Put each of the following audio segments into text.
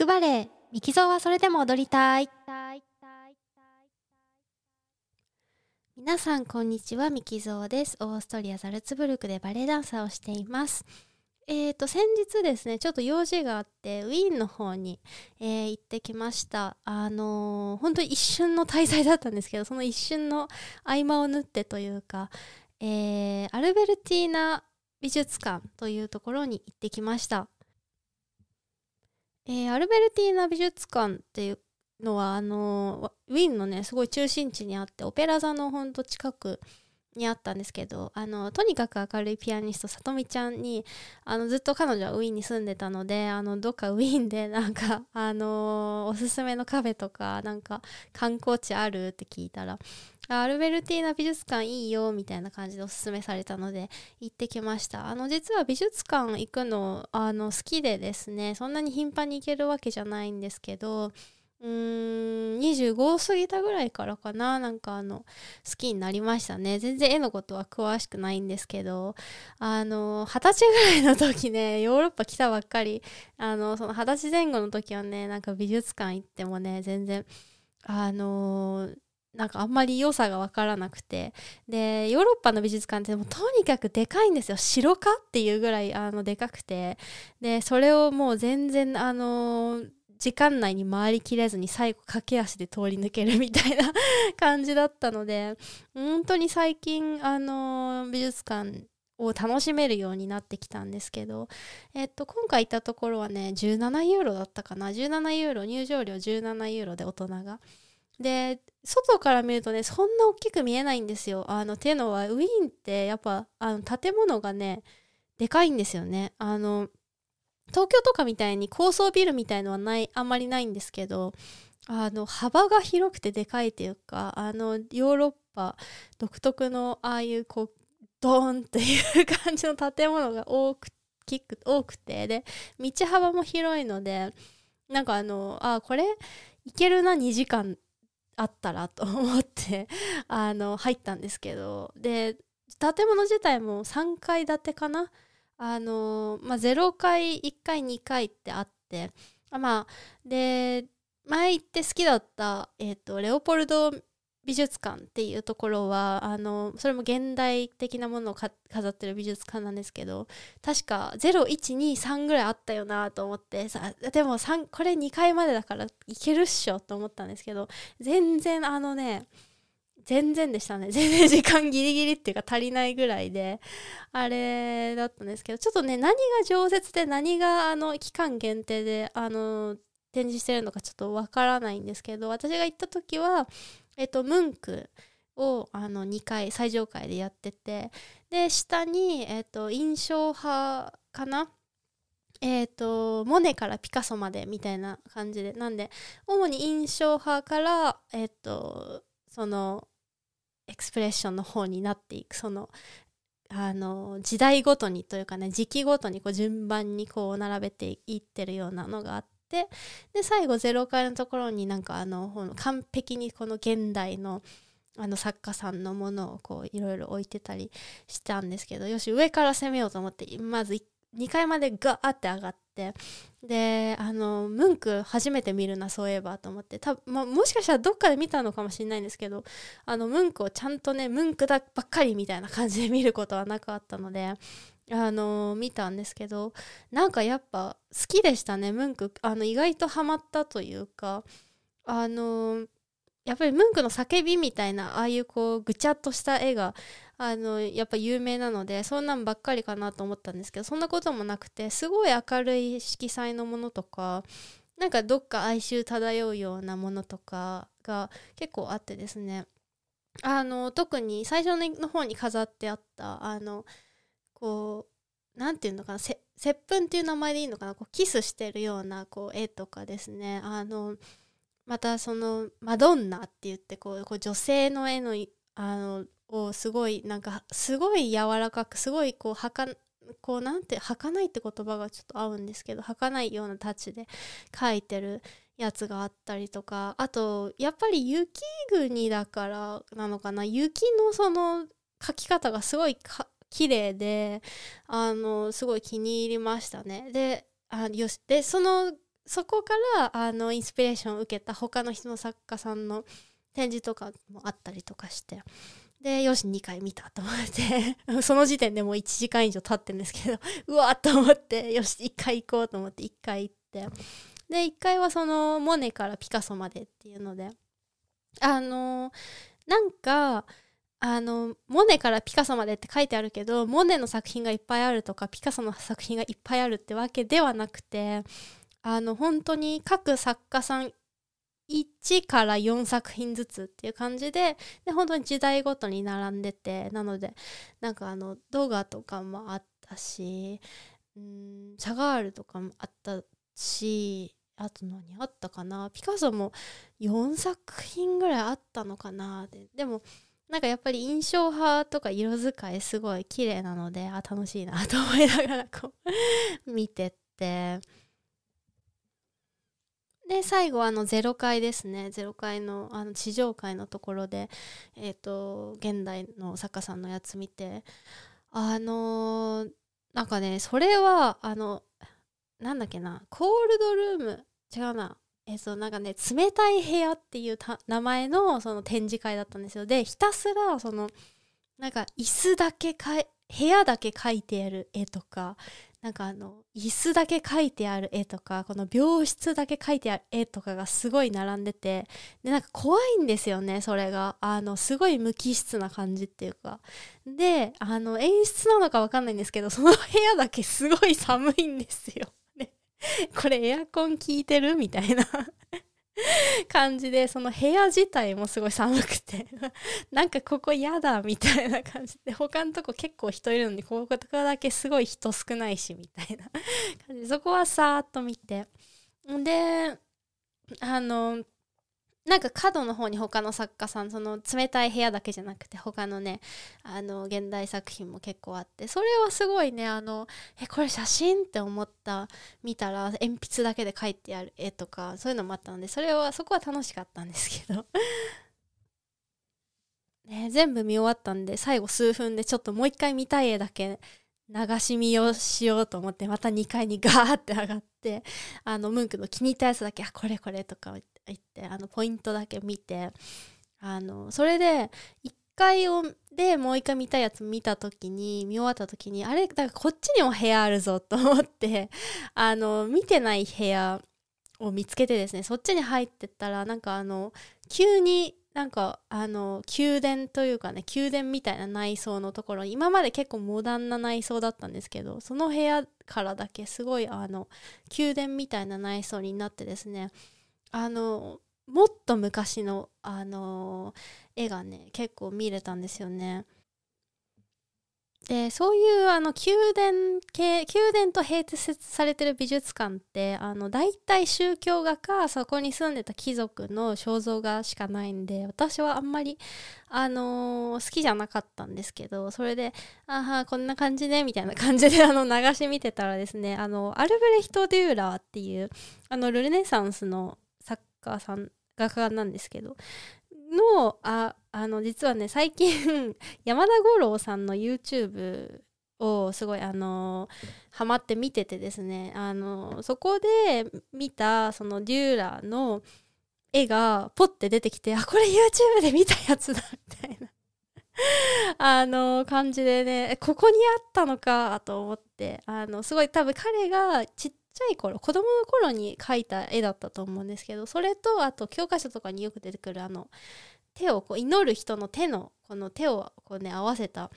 くバレエミキゾーはそれでも踊りたい。皆さんこんにちはミキゾーです。オーストリアザルツブルクでバレエダンサーをしています。えーと先日ですねちょっと用事があってウィーンの方に、えー、行ってきました。あのー、本当に一瞬の滞在だったんですけどその一瞬の合間を縫ってというか、えー、アルベルティーナ美術館というところに行ってきました。えー、アルベルティーナ美術館っていうのはあのウィーンのねすごい中心地にあってオペラ座のほんと近くにあったんですけどあのとにかく明るいピアニストさとみちゃんにあのずっと彼女はウィーンに住んでたのであのどっかウィーンでなんかあのおすすめのカフェとかなんか観光地あるって聞いたらアルベルティーナ美術館いいよみたいな感じでおすすめされたので行ってきました。あの実は美術館行くのあの好きでですねそんなに頻繁に行けるわけじゃないんですけどうーん25過ぎたぐらいからかな。なんかあの好きになりましたね。全然絵のことは詳しくないんですけど。あの二十歳ぐらいの時ね ヨーロッパ来たばっかり。あのその二十歳前後の時はねなんか美術館行ってもね全然あのなんかあんまり良さが分からなくて。でヨーロッパの美術館ってもうとにかくでかいんですよ。城かっていうぐらいあのでかくて。でそれをもう全然あの時間内に回りきれずに最後駆け足で通り抜けるみたいな 感じだったので本当に最近あの美術館を楽しめるようになってきたんですけど、えっと、今回行ったところはね17ユーロだったかな17ユーロ入場料17ユーロで大人が。で外から見るとねそんな大きく見えないんですよ。あのっていうのはウィーンってやっぱあの建物がねでかいんですよね。あの東京とかみたいに高層ビルみたいのはないあんまりないんですけどあの幅が広くてでかいというかあのヨーロッパ独特のああいうこうドーンっていう感じの建物が多く多くてで道幅も広いのでなんかあのあこれいけるな2時間あったらと思ってあの入ったんですけどで建物自体も3階建てかなあのまあ0階1階2階ってあってあまあで前行って好きだった、えーとレオポルド美術館っていうところはあのそれも現代的なものを飾ってる美術館なんですけど確か0123ぐらいあったよなと思ってさでもこれ2階までだからいけるっしょと思ったんですけど全然あのね全然でしたね。全然時間ギリギリっていうか足りないぐらいで。あれだったんですけどちょっとね何が常設で何があの期間限定であの展示してるのかちょっとわからないんですけど私が行った時はえっと、ムンクをあの2回最上階でやっててで下に、えっと、印象派かな？えっ、とモネからピカソまでみたいな感じで。なんで主に印象派からえっ、とそのエクスプレッションの方になっていく。そのあの時代ごとにというかね時期ごとにこう順番にこう並べていってるようなのがあってで最後0階のところになんかあの完璧にこの現代のあの作家さんのものをいろいろ置いてたりしたんですけどよし上から攻めようと思ってまず2階までガーって上がってであのムンク初めて見るなそういえばと思って。た、まあ、もしかしたらどっかで見たのかもしれないんですけどあのムンクをちゃんとねムンクだばっかりみたいな感じで見ることはなかったのであの見たんですけどなんかやっぱ好きでしたねムンク。あの意外とハマったというかあのやっぱりムンクの叫びみたいなああいうこうぐちゃっとした絵があのやっぱ有名なのでそんなんばっかりかなと思ったんですけどそんなこともなくてすごい明るい色彩のものとかなんかどっか哀愁漂うようなものとかが結構あってですね。あの特に最初の方に飾ってあったあのこう何て言うのかな接吻っていう名前でいいのかなこうキスしてるようなこう絵とかですね。あのまたそのマドンナって言ってこうこう女性の絵のあのをすごいなんかすごい柔らかくすごいこうはかこうなんて儚いって言葉がちょっと合うんですけど儚いようなタッチで描いてるやつがあったりとかあとやっぱり雪国だからなのかな。雪のその描き方がすごいか綺麗であのすごい気に入りましたね。であよしでそのそこからあのインスピレーションを受けた他の人の作家さんの展示とかもあったりとかして。でよし2回見たと思って。その時点でもう1時間以上経ってるんですけど うわっと思ってよし1回行こうと思って1回行って。で1回はそのモネからピカソまでっていうので。あのなんかあのモネからピカソまでって書いてあるけどモネの作品がいっぱいあるとかピカソの作品がいっぱいあるってわけではなくてあの本当に各作家さん1から4作品ずつっていう感じでで本当に時代ごとに並んでてなのでなんかあの動画とかもあったしうんシャガールとかもあったしあと何あったかなピカソも4作品ぐらいあったのかなででもなんかやっぱり印象派とか色使いすごい綺麗なのであ楽しいなと思いながらこう見てって。で最後あの0階ですね。0階のあの地上階のところでえっ、ー、と現代の作家さんのやつ見てあのー、なんかねそれはあのなんだっけなコールドルーム違うな。えー、となんかね冷たい部屋っていう名前のその展示会だったんですよ。でひたすらそのなんか椅子だけか部屋だけ描いてある絵とかなんかあの椅子だけ描いてある絵とかこの病室だけ描いてある絵とかがすごい並んでてでなんか怖いんですよねそれが。あのすごい無機質な感じっていうか。であの演出なのかわかんないんですけどその部屋だけすごい寒いんですよ、ね、これエアコン効いてる？みたいな。感じでその部屋自体もすごい寒くて なんかここ嫌だみたいな感じで他のとこ結構人いるのにこことかだけすごい人少ないしみたいな 感じそこはさーっと見て。であのなんか角の方に他の作家さんその冷たい部屋だけじゃなくて他のねあの現代作品も結構あってそれはすごいねあのえこれ写真って思った見たら鉛筆だけで描いてある絵とかそういうのもあったのでそれはそこは楽しかったんですけど。ね、全部見終わったんで最後数分でちょっともう一回見たい絵だけ流し見をしようと思ってまた2階にガーって上がってあのムンクの気に入ったやつだけあこれこれとか行ってあのポイントだけ見てあのそれで1回をでもう一回見たやつ見た時に見終わった時にあれだからこっちにも部屋あるぞと思って あの見てない部屋を見つけてですねそっちに入ってったらなんかあの急になんかあの宮殿というかね宮殿みたいな内装のところ今まで結構モダンな内装だったんですけどその部屋からだけすごいあの宮殿みたいな内装になってですねあのもっと昔の、あの絵がね結構見れたんですよね。でそういうあの宮殿系宮殿と併設されてる美術館ってあの大体宗教画かそこに住んでた貴族の肖像画しかないんで私はあんまり、あのー、好きじゃなかったんですけどそれでああこんな感じねみたいな感じで あの流し見てたらですねあのアルブレヒト・デューラーっていうあのルネサンスの家さん画家なんですけど。のああの実はね最近 山田五郎さんの YouTube をすごいあのハマって見ててですね。あのそこで見たそのデューラーの絵がポッて出てきてあこれ YouTube で見たやつだみたいな。あの感じでねここにあったのかと思って。あのすごい多分彼がちっちゃい頃子供の頃に描いた絵だったと思うんですけどそれとあと教科書とかによく出てくるあの手をこう祈る人の手のこの手をこうね合わせた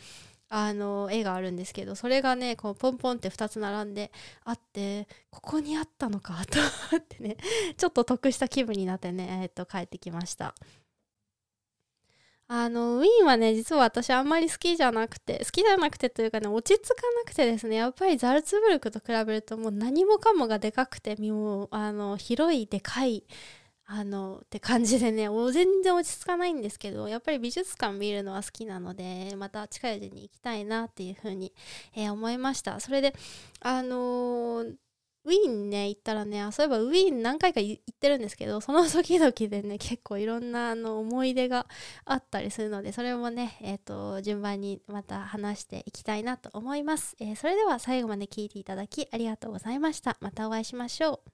あの絵があるんですけどそれがねこうポンポンって2つ並んであってここにあったのかと思ってねちょっと得した気分になってねえ、っと帰ってきました。あのウィーンはね実は私あんまり好きじゃなくて好きじゃなくてというかね落ち着かなくてですねやっぱりザルツブルクと比べるともう何もかもがでかくてもあの広いでかいあのって感じでね全然落ち着かないんですけどやっぱり美術館見るのは好きなのでまた近いうちに行きたいなっていうふうに、えー、思いました。それであのーウィーンね行ったらねそういえばウィーン何回か行ってるんですけどその時々でね結構いろんなあの思い出があったりするのでそれもねえっ、ー、と順番にまた話していきたいなと思います、えー、それでは最後まで聞いていただきありがとうございました。またお会いしましょう。